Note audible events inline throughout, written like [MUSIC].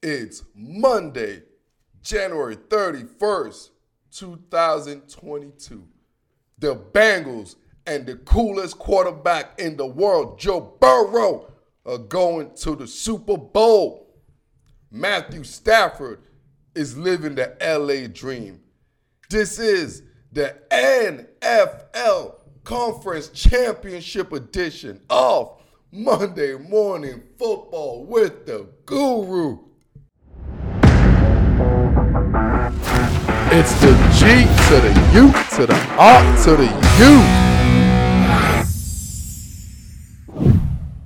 It's Monday, January 31st, 2022. The Bengals and the coolest quarterback in the world, Joe Burrow, are going to the Super Bowl. Matthew Stafford is living the LA dream. This is the NFL Conference Championship edition of Monday Morning Football with the Guru. It's the G to the U to the R to the U.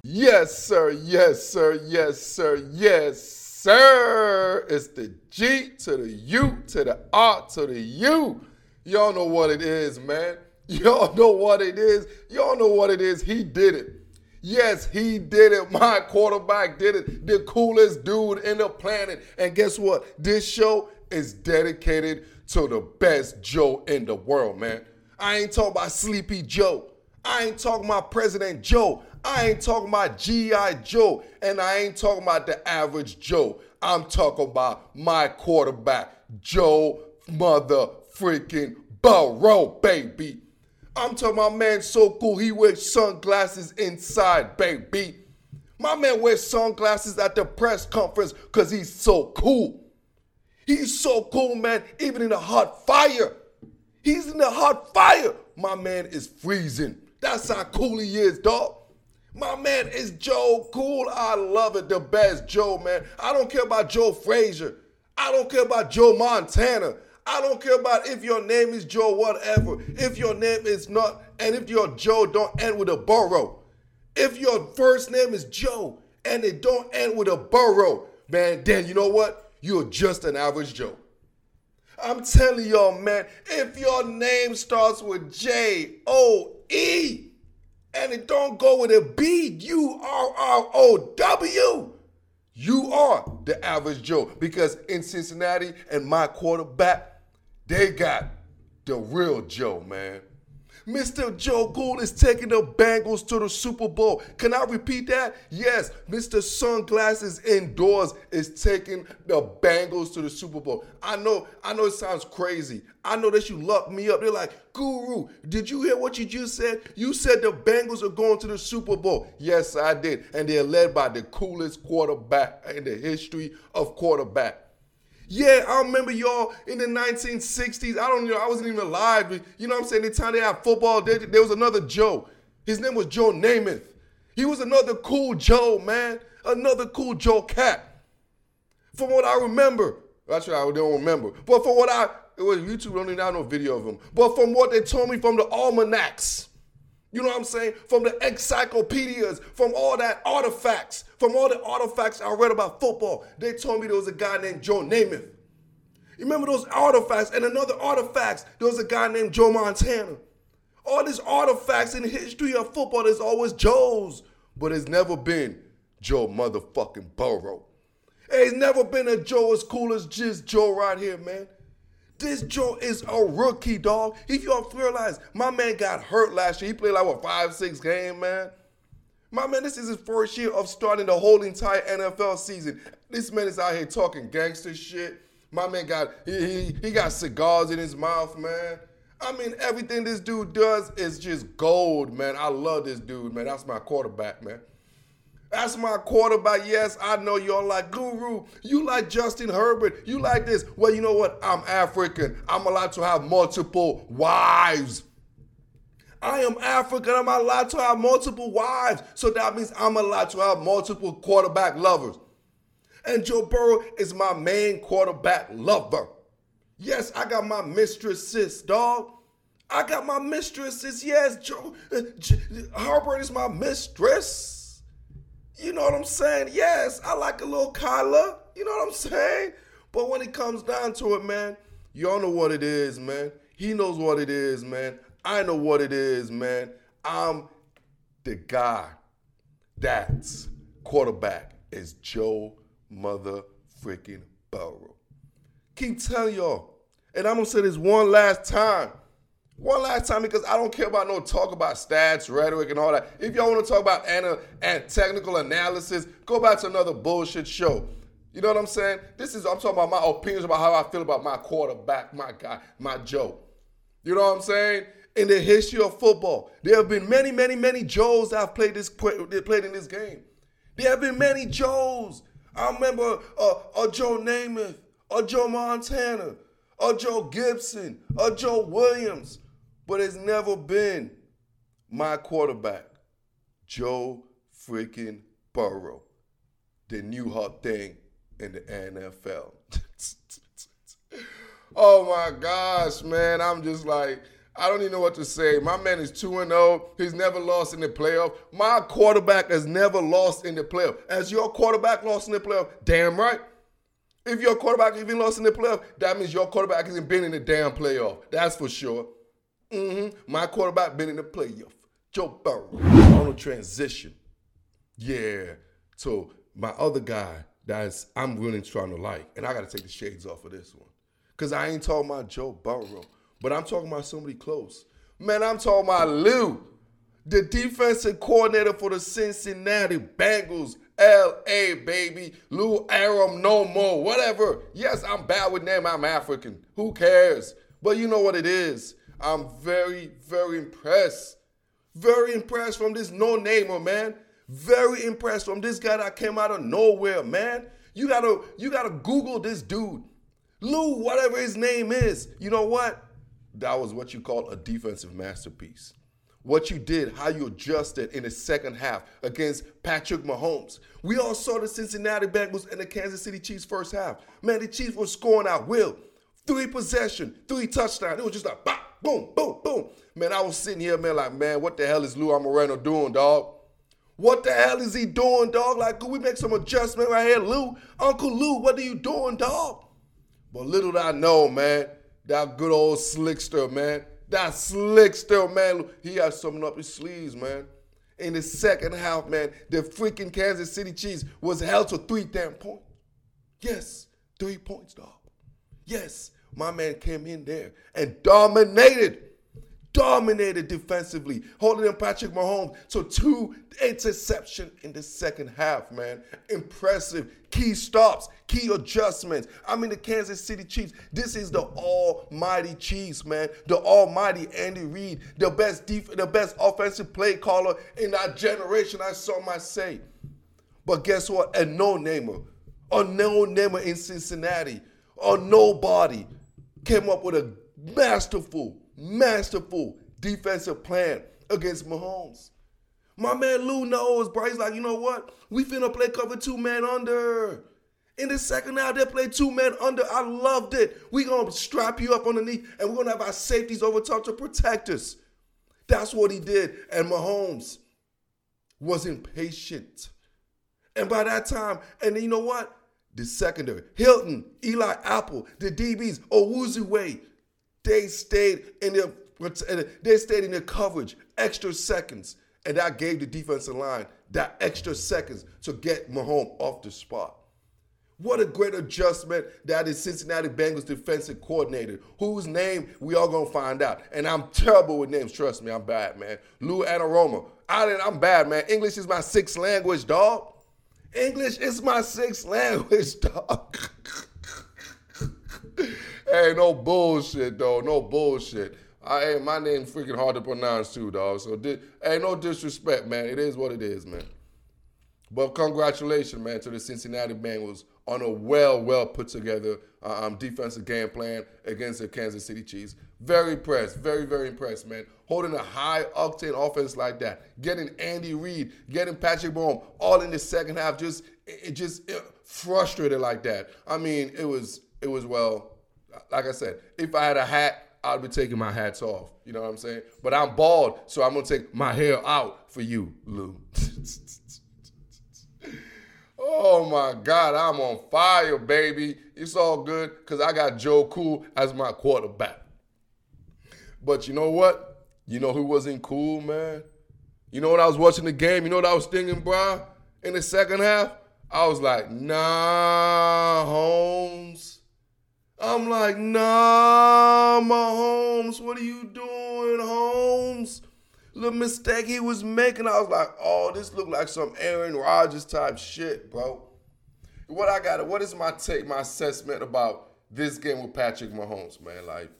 Yes, sir. Yes, sir. Yes, sir. Yes, sir. It's the G to the U to the R to the U. Y'all know what it is, man. [LAUGHS] Y'all know what it is. Y'all know what it is. He did it. Yes, he did it. My quarterback did it. The coolest dude in the planet. And guess what? This show is dedicated to the best Joe in the world, man. I ain't talking about Sleepy Joe. I ain't talking about President Joe. I ain't talking about G.I. Joe. And I ain't talking about the average Joe. I'm talking about my quarterback, Joe mother freaking Burrow, baby. I'm talking about man so cool, he wears sunglasses inside, baby. My man wears sunglasses at the press conference because he's so cool. He's so cool, man, even in the hot fire. He's in the hot fire. My man is freezing. That's how cool he is, dog. My man is Joe Cool. I love it. The best Joe, man. I don't care about Joe Frazier. I don't care about Joe Montana. I don't care about if your name is Joe, whatever. If your name is not, and if your Joe don't end with a Burrow. If your first name is Joe and it don't end with a Burrow, man, then you know what? You're just an average Joe. I'm telling y'all, man, if your name starts with J O E and it don't go with a B U R R O W, you are the average Joe. Because in Cincinnati and my quarterback, they got the real Joe, man. Mr. Joe Cool is taking the Bengals to the Super Bowl. Can I repeat that? Yes, Mr. Sunglasses Indoors is taking the Bengals to the Super Bowl. I know, I know it sounds crazy. I know that you locked me up. They're like, Guru, did you hear what you just said? You said the Bengals are going to the Super Bowl. Yes, I did. And they're led by the coolest quarterback in the history of quarterback. Yeah, I remember y'all in the 1960s. I don't know, I wasn't even alive. But you know what I'm saying? The time they had football, there, there was another Joe. His name was Joe Namath. He was another cool Joe, man. Another cool Joe Cat. From what I remember, actually I don't remember, but from what I, it was YouTube, don't even have no video of him. But from what they told me from the almanacs, you know what I'm saying? From the encyclopedias, from all that artifacts, from all the artifacts I read about football, they told me there was a guy named Joe Namath. You remember those artifacts? And another artifacts, there was a guy named Joe Montana. All these artifacts in the history of football, there's always Joe's, but it's never been Joe motherfucking Burrow. There's never been a Joe as cool as just Joe right here, man. This Joe is a rookie, dog. If y'all realize, my man got hurt last year. He played like what five, six game, man. My man, this is his first year of starting the whole entire NFL season. This man is out here talking gangster shit. My man got he, he, he got cigars in his mouth, man. I mean, everything this dude does is just gold, man. I love this dude, man. That's my quarterback, man. That's my quarterback. Yes, I know y'all like Guru. You like Justin Herbert. You like this. Well, you know what? I'm African. I'm allowed to have multiple wives. I am African. I'm allowed to have multiple wives. So that means I'm allowed to have multiple quarterback lovers. And Joe Burrow is my main quarterback lover. Yes, I got my mistresses, dog. I got my mistresses. Yes, Joe uh, Herbert is my mistress. You know what I'm saying? Yes, I like a little Kyler. You know what I'm saying? But when it comes down to it, man, y'all know what it is, man. He knows what it is, man. I know what it is, man. I'm the guy that's quarterback is Joe mother freaking Burrow. Keep telling y'all. And I'm gonna say this one last time. One last time because I don't care about no talk about stats, rhetoric, and all that. If y'all want to talk about ana- and technical analysis, go back to another bullshit show. You know what I'm saying? This is I'm talking about my opinions about how I feel about my quarterback, my guy, my Joe. You know what I'm saying? In the history of football, there have been many, many, many Joes that have played this played in this game. There have been many Joes. I remember uh, a Joe Namath, a Joe Montana, a Joe Gibson, a Joe Williams, but it's never been my quarterback, Joe freaking Burrow, the new hot thing in the NFL. [LAUGHS] oh my gosh, man. I'm just like, I don't even know what to say. My man is 2 0. He's never lost in the playoff. My quarterback has never lost in the playoff. As your quarterback lost in the playoff, damn right. If your quarterback even lost in the playoff, that means your quarterback hasn't been in the damn playoff. That's for sure. Mm-hmm. My quarterback been in the playoff. Joe Burrow on a transition. Yeah. So my other guy that's I'm really trying to like, and I got to take the shades off of this one, cause I ain't talking about Joe Burrow, but I'm talking about somebody close. Man, I'm talking about Lou, the defensive coordinator for the Cincinnati Bengals. L.A. baby, Lou Aram no more, whatever. Yes, I'm bad with name. I'm African. Who cares? But you know what it is. I'm very, very impressed. Very impressed from this no-namer, oh man. Very impressed from this guy that came out of nowhere, man. You gotta, you gotta Google this dude. Lou, whatever his name is. You know what? That was what you call a defensive masterpiece. What you did, how you adjusted in the second half against Patrick Mahomes. We all saw the Cincinnati Bengals and the Kansas City Chiefs first half. Man, the Chiefs were scoring out will. Three possession, three touchdowns. It was just like, boom, boom, boom. Man, I was sitting here, man, like, man, what the hell is Lou Anarumo doing, dog? What the hell is he doing, dog? Like, could we make some adjustment right here, Lou? Uncle Lou, what are you doing, dog? But little did I know, man, that good old slickster, man. That slickster, man. He has something up his sleeves, man. In the second half, man, the freaking Kansas City Chiefs was held to three damn points. Yes, three points, dog. Yes, my man came in there and dominated dominated defensively, holding in Patrick Mahomes to two interception in the second half, man. Impressive. Key stops, key adjustments. I mean, the Kansas City Chiefs, this is the almighty Chiefs, man. The almighty Andy Reid, the best def- the best offensive play caller in that generation, I saw my say. But guess what? A no-namer, a no-namer in Cincinnati, a nobody came up with a masterful masterful defensive plan against Mahomes. My man Lou knows, bro. He's like, you know what? We finna play cover two man under. In the second half, they played two men under. I loved it. we to strap you up underneath, and we're to have our safeties over top to protect us. That's what he did. And Mahomes was impatient. And by that time, and you know what? The secondary, Hilton, Eli Apple, the DBs, Awuzie they stayed in their they stayed in their coverage extra seconds, and that gave the defensive line that extra seconds to get Mahomes off the spot. What a great adjustment that is Cincinnati Bengals defensive coordinator, whose name we all gonna find out. And I'm terrible with names. Trust me, I'm bad, man. Lou Anarumo. I didn't, I'm bad, man. English is my sixth language, dog. English is my sixth language, dog. hey, no bullshit, though. No bullshit. I, hey, my name freaking hard to pronounce too, dog. So, di- hey, no disrespect, man. It is what it is, man. But congratulations, man, to the Cincinnati Bengals on a well, well put together uh, um, defensive game plan against the Kansas City Chiefs. Very impressed, very, very impressed, man. Holding a high octane offense like that, getting Andy Reid, getting Patrick Mahomes, all in the second half, just it just it frustrated like that. I mean, it was it was well like I said, if I had a hat, I'd be taking my hats off. You know what I'm saying? But I'm bald, so I'm gonna take my hair out for you, Lou. [LAUGHS] oh my God, I'm on fire, baby. It's all good because I got Joe Cool as my quarterback. But you know what? You know who wasn't cool, man? You know what I was watching the game? You know what I was thinking, bro? In the second half, I was like, nah, Holmes. I'm like, nah, Mahomes, what are you doing, Holmes? The mistake he was making, I was like, oh, this looked like some Aaron Rodgers type shit, bro. what I got, what is my take, my assessment about this game with Patrick Mahomes, man? Like,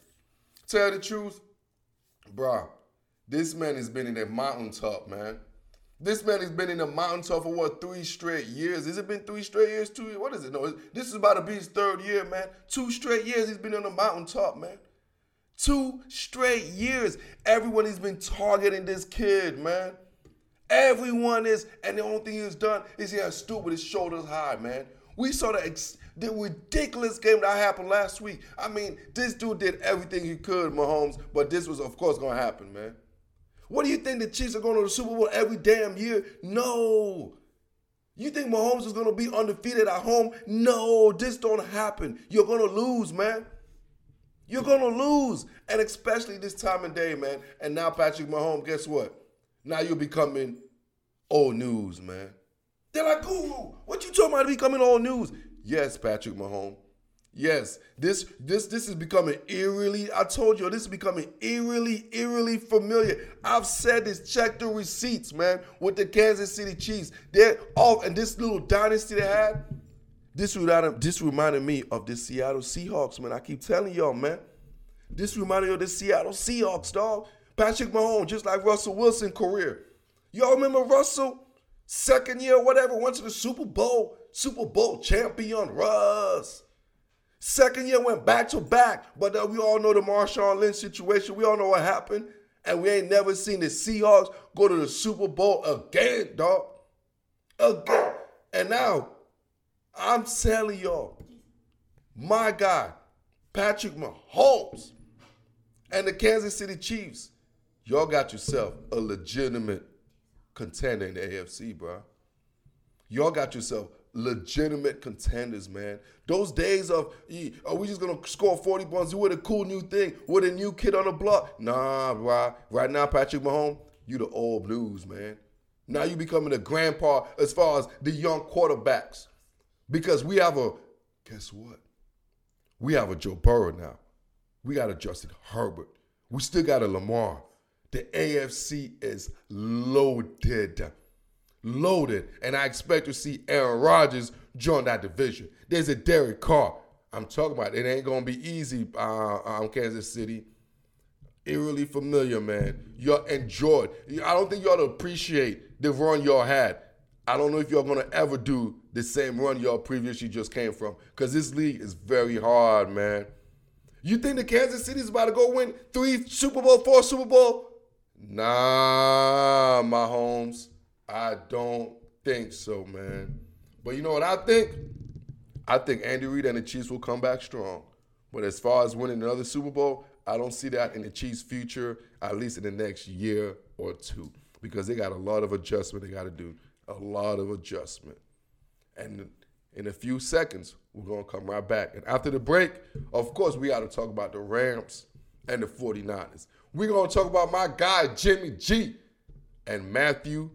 tell the truth, bruh, this man has been in a mountaintop, man. This man has been in a mountaintop for what, three straight years? Has it been three straight years? Two What is it? No, this is about to be his third year, man. Two straight years he's been on the mountaintop, man. Two straight years. Everyone has been targeting this kid, man. Everyone is, and the only thing he's done is he has stood with his shoulders high, man. We saw the, ex- the ridiculous game that happened last week. I mean, this dude did everything he could, Mahomes, but this was, of course, going to happen, man. What do you think the Chiefs are going to the Super Bowl every damn year? No. You think Mahomes is going to be undefeated at home? No, this don't happen. You're going to lose, man. You're to lose. And especially this time of day, man. And now Patrick Mahomes, guess what? Now you're becoming old news, man. They're like, Guru, what you talking about becoming old news? Yes, Patrick Mahomes. Yes, this this this is becoming eerily. I told you this is becoming eerily, eerily familiar. I've said this. Check the receipts, man. With the Kansas City Chiefs, they're off, and this little dynasty they had. This reminded this reminded me of the Seattle Seahawks, man. I keep telling y'all, man. This reminded me of the Seattle Seahawks, dog. Patrick Mahomes, just like Russell Wilson career. Y'all remember Russell? Second year, whatever, went to the Super Bowl, Super Bowl champion, Russ. Second year went back to back, but uh, we all know the Marshawn Lynch situation. We all know what happened, and we ain't never seen the Seahawks go to the Super Bowl again, dog. Again, and now I'm telling y'all, my guy, Patrick Mahomes, and the Kansas City Chiefs, y'all got yourself a legitimate contender in the AFC, bro. Y'all got yourself legitimate contenders, man. Those days of, are we just gonna score 40 points? With a cool new thing, with a new kid on the block. Nah, bro. Right now, Patrick Mahomes, you the old blues, man. Now you becoming a grandpa as far as the young quarterbacks. Because we have a, guess what? We have a Joe Burrow now. We got a Justin Herbert. We still got a Lamar. The AFC is loaded loaded, and I expect to see Aaron Rodgers join that division. There's a Derek Carr. I'm talking about it ain't gonna be easy uh, um, Kansas City. Eerily familiar, man. Y'all enjoyed. I don't think y'all to appreciate the run y'all had. I don't know if y'all gonna ever do the same run y'all previously just came from. Cause this league is very hard, man. You think the Kansas City's about to go win three Super Bowl, four Super Bowl? Nah, my homes. I don't think so, man. But you know what I think? I think Andy Reid and the Chiefs will come back strong. But as far as winning another Super Bowl, I don't see that in the Chiefs' future, at least in the next year or two, because they got a lot of adjustment they got to do. A lot of adjustment. And in a few seconds, we're going to come right back. And after the break, of course, we got to talk about the Rams and the 49ers. We're going to talk about my guy, Jimmy G, and Matthew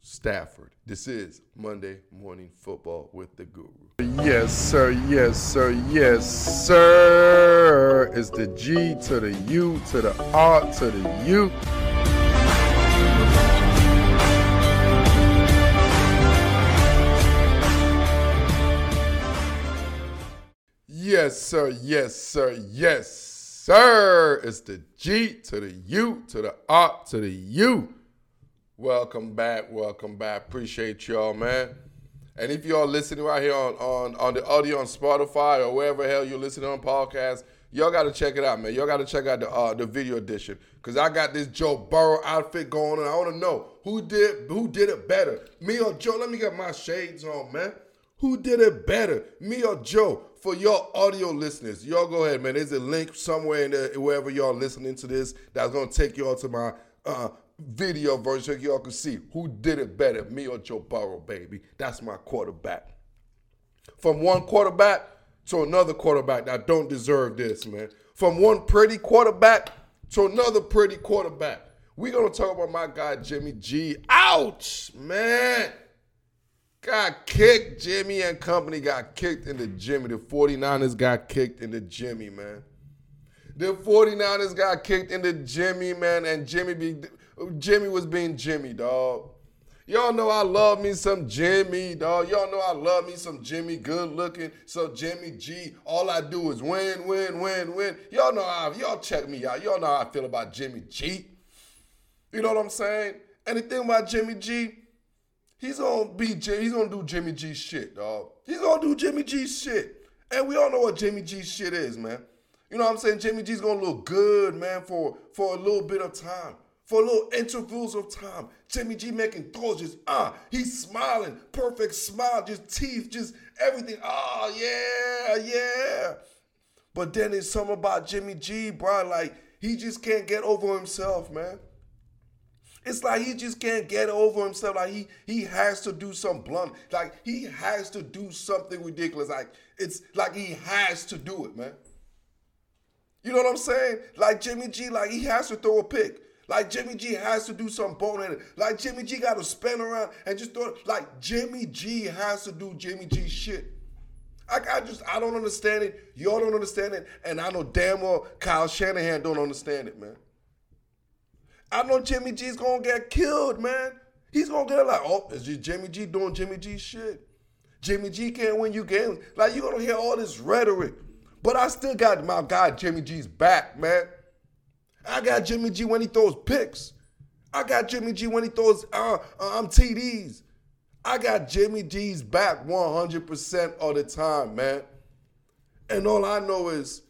Stafford. This is Monday Morning Football with the Guru. Yes, sir. Yes, sir. Yes, sir. It's the G to the U to the R to the U. Yes, sir. Yes, sir. Yes, sir. It's the G to the U to the R to the U. Welcome back. Welcome back. Appreciate y'all, man. And if y'all listening right here on, on, on the audio on Spotify or wherever hell you're listening on podcast, y'all got to check it out, man. Y'all got to check out the uh, the video edition because I got this Joe Burrow outfit going, and I want to know who did who did it better, me or Joe. Let me get my shades on, man. Who did it better, me or Joe? For your audio listeners, y'all go ahead, man. There's a link somewhere in there, wherever y'all listening to this, that's gonna take y'all to my uh, video version so y'all can see who did it better, me or Joe Burrow, baby. That's my quarterback. From one quarterback to another quarterback that don't deserve this, man. From one pretty quarterback to another pretty quarterback. We're gonna talk about my guy Jimmy G. Ouch, man. Got kicked. Jimmy and company got kicked in the Jimmy. The 49ers got kicked in the Jimmy, man. The 49ers got kicked in the Jimmy, man, and Jimmy be Jimmy was being Jimmy, dog. Y'all know I love me some Jimmy, dog. Y'all know I love me some Jimmy, good looking, So Jimmy G. All I do is win, win, win, win. Y'all know how, y'all check me out. Y'all know how I feel about Jimmy G. You know what I'm saying? Anything about Jimmy G, he's gonna be he's gonna do Jimmy G shit, dog. He's gonna do Jimmy G shit. And we all know what Jimmy G shit is, man. You know what I'm saying? Jimmy G's gonna look good, man, for, for a little bit of time. For a little intervals of time. Jimmy G making throws, just ah, he's smiling, perfect smile, just teeth, just everything. Oh yeah, yeah. But then it's something about Jimmy G, bro. Like he just can't get over himself, man. It's like he just can't get over himself. Like he he has to do some blunt. Like he has to do something ridiculous. Like it's like he has to do it, man. You know what I'm saying? Like Jimmy G, like he has to throw a pick. Like Jimmy G has to do some boneheaded. Like Jimmy G got to spin around and just throw. Like Jimmy G has to do Jimmy G shit. Like I just I don't understand it. Y'all don't understand it, and I know damn well Kyle Shanahan don't understand it, man. I know Jimmy G's gonna get killed, man. He's gonna get like, oh, is Jimmy G doing Jimmy G shit? Jimmy G can't win you games. Like you're gonna hear all this rhetoric. But I still got my guy Jimmy G's back, man. I got Jimmy G when he throws picks. I got Jimmy G when he throws uh, uh, um, TDs. I got Jimmy G's back 100% of the time, man. And all I know is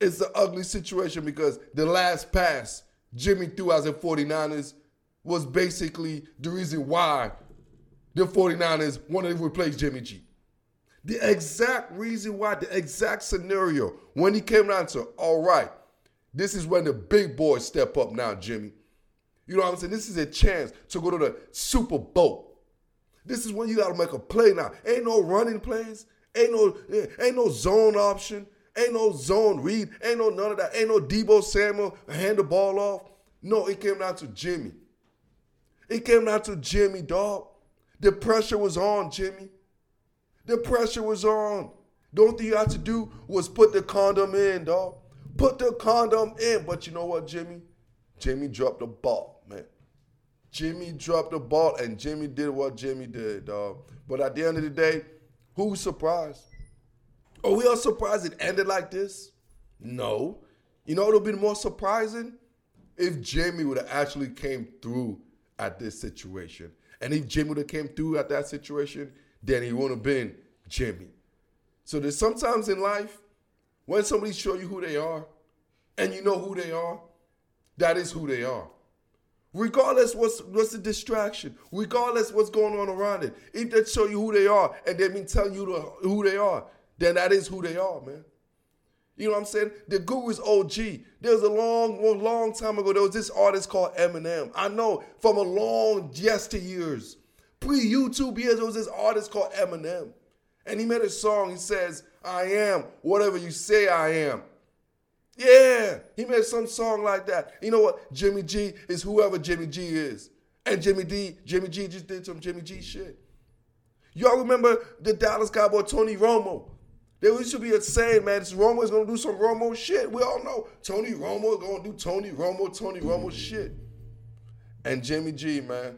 it's an ugly situation because the last pass Jimmy threw as a 49ers was basically the reason why the 49ers wanted to replace Jimmy G. The exact reason why, the exact scenario, when he came down to, all right, this is when the big boys step up now, Jimmy. You know what I'm saying? This is a chance to go to the Super Bowl. This is when you got to make a play now. Ain't no running plays. Ain't no ain't no zone option. Ain't no zone read. Ain't no none of that. Ain't no Deebo Samuel hand the ball off. No, it came down to Jimmy. It came down to Jimmy, dog. The pressure was on, Jimmy. The pressure was on. The only thing you had to do was put the condom in, dog. Put the condom in. But you know what, Jimmy? Jimmy dropped the ball, man. Jimmy dropped the ball, and Jimmy did what Jimmy did, dog. But at the end of the day, who's surprised? Are we all surprised it ended like this? No. You know what would be more surprising? If Jimmy would have actually came through at this situation. And if Jimmy would have came through at that situation, then he wouldn't have been Jimmy. So there's sometimes in life when somebody show you who they are and you know who they are, that is who they are. Regardless what's what's the distraction, regardless what's going on around it. If they show you who they are and they been telling you who they are, then that is who they are, man. You know what I'm saying? The Guru is OG. There was a long, long, long time ago, there was this artist called Eminem. I know from a long yesteryears pre YouTube years, there was this artist called Eminem. And he made a song, he says, I am whatever you say I am. Yeah, he made some song like that. You know what? Jimmy G is whoever Jimmy G is. And Jimmy D, Jimmy G just did some Jimmy G shit. Y'all remember the Dallas Cowboy Tony Romo? Used to be saying, man, this Romo is gonna do some Romo shit. We all know Tony Romo is gonna do Tony Romo, Tony Romo shit. And Jimmy G, man,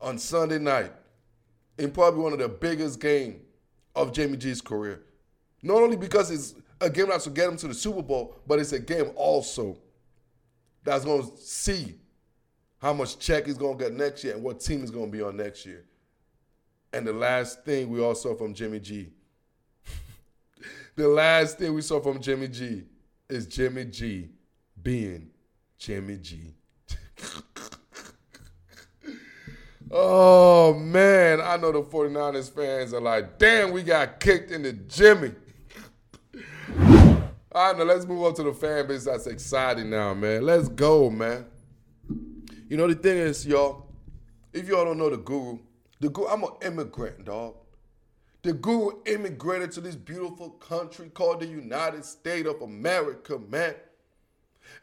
on Sunday night in probably one of the biggest game of Jimmy G's career. Not only because it's a game that's to get him to the Super Bowl, but it's a game also that's to see how much check he's to get next year and what team is to be on next year. And the last thing we all saw from Jimmy G, the last thing we saw from Jimmy G is Jimmy G being Jimmy G. [LAUGHS] Oh man, I know the 49ers fans are like, damn, we got kicked in the Jimmy. All right, now let's move on to the fan base that's exciting now, man. Let's go, man. You know the thing is, y'all, if y'all don't know the guru, the guru, I'm an immigrant, dog. The guru immigrated to this beautiful country called the United States of America, man.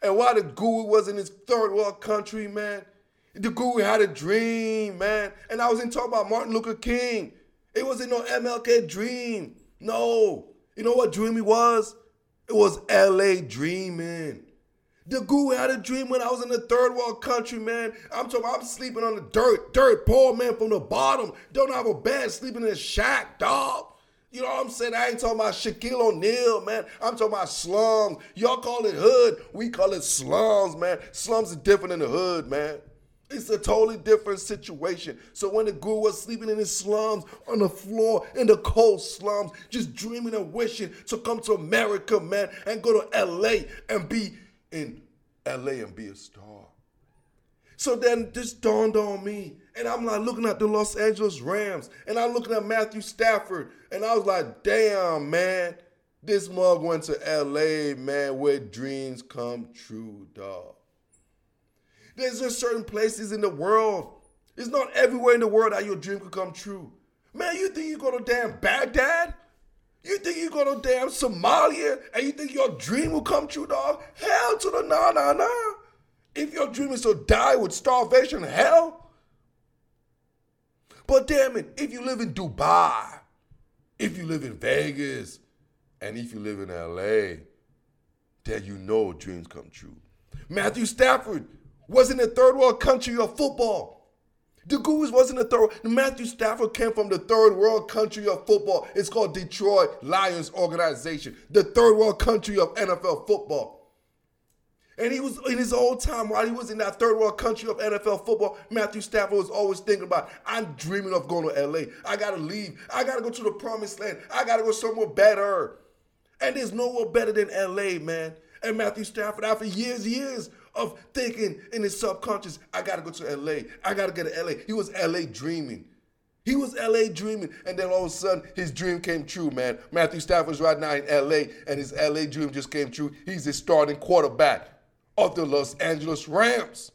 And while the guru was in his third world country, man, the guru had a dream, man. And I wasn't talking about Martin Luther King. It wasn't no MLK dream. No. You know what dream he was? It was LA dreaming. The guru had a dream when I was in the third world country, man. I'm talking, I'm sleeping on the dirt, dirt, poor man from the bottom. Don't have a bed, sleeping in a shack, dog. You know what I'm saying? I ain't talking about Shaquille O'Neal, man. I'm talking about slums. Y'all call it hood. We call it slums, man. Slums is different than the hood, man. It's a totally different situation. So when the guru was sleeping in his slums, on the floor, in the cold slums, just dreaming and wishing to come to America, man, and go to LA and be in LA and be a star. So then this dawned on me, and I'm like looking at the Los Angeles Rams, and I'm looking at Matthew Stafford, and I was like, damn, man, this mug went to LA, man, where dreams come true, dog. There's just certain places in the world. It's not everywhere in the world that your dream could come true. Man, you think you go to damn Baghdad? You think you go to damn Somalia and you think your dream will come true, dog? Hell to the nah, nah, nah. If your dream is to die with starvation, hell. But damn it, if you live in Dubai, if you live in Vegas, and if you live in LA, then you know dreams come true. Matthew Stafford was in a third world country of football. The Goose wasn't the third. Matthew Stafford came from the third world country of football. It's called Detroit Lions Organization, the third world country of NFL football. And he was in his old time while he was in that third world country of NFL football. Matthew Stafford was always thinking about, I'm dreaming of going to LA. I gotta leave. I gotta go to the promised land. I gotta go somewhere better. And there's nowhere better than LA, man. And Matthew Stafford, after years, years of thinking in his subconscious, I gotta go to LA. I gotta go to LA. He was LA dreaming. He was LA dreaming, and then all of a sudden his dream came true, man. Matthew Stafford's right now in LA, and his LA dream just came true. He's the starting quarterback of the Los Angeles Rams,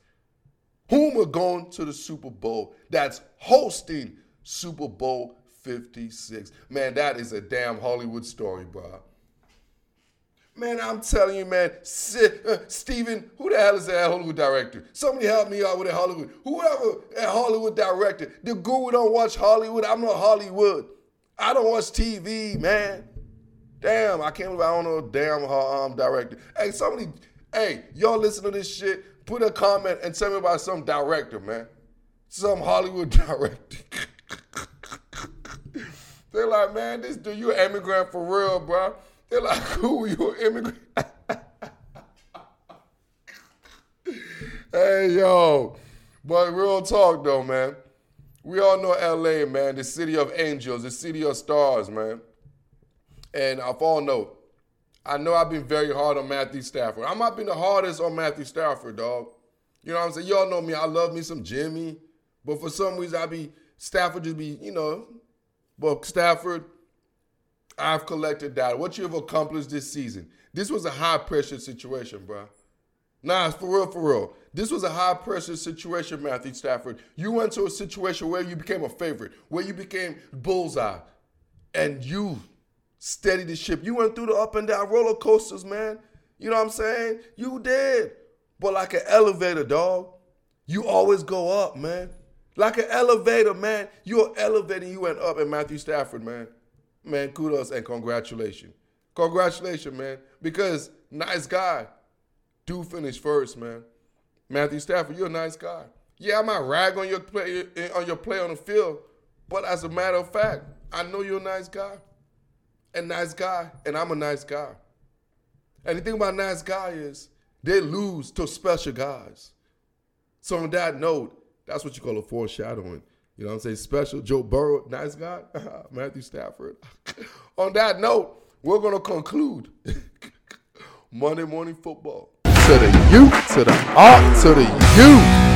whom are going to the Super Bowl. That's hosting Super Bowl 56. Man, that is a damn Hollywood story, bro. Man, I'm telling you, man, uh, Steven, who the hell is that Hollywood director? Somebody help me out with that Hollywood. Whoever that Hollywood director. The guru don't watch Hollywood. I'm not Hollywood. I don't watch TV, man. Damn, I can't believe I don't know damn um, director. Hey, somebody, hey, y'all listen to this shit. Put a comment and tell me about some director, man. Some Hollywood [LAUGHS] director. They're like, man, this dude, you an immigrant for real, bro. They're like, who you an immigrant? hey, yo. But real talk, though, man. We all know LA, man, the city of angels, the city of stars, man. And if all know, I know I've been very hard on Matthew Stafford. I might be the hardest on Matthew Stafford, dog. You know what I'm saying? Y'all know me. I love me some Jimmy. But for some reason, I be, Stafford just be, you know, but Stafford, I've collected data. What you have accomplished this season. This was a high pressure situation, bro. Nah, for real, for real. This was a high pressure situation, Matthew Stafford. You went to a situation where you became a favorite, where you became bullseye, and you steadied the ship. You went through the up and down roller coasters, man. You know what I'm saying? You did. But like an elevator, dog, you always go up, man. Like an elevator, man. You're elevating, you went up, and Matthew Stafford, man man, kudos and congratulations. Congratulations, man. Because nice guy. Do finish first, man. Matthew Stafford, you're a nice guy. Yeah, I might rag on your play eh, on your play on the field, but as a matter of fact, I know you're a nice guy. And nice guy, and I'm a nice guy. And the thing about nice guy is they lose to special guys. So on that note, that's what you call a foreshadowing. You know what I'm saying? Special Joe Burrow, nice guy. [LAUGHS] Matthew Stafford. [LAUGHS] On that note, we're to conclude [LAUGHS] Monday Morning Football. To the U, to the R, to the U.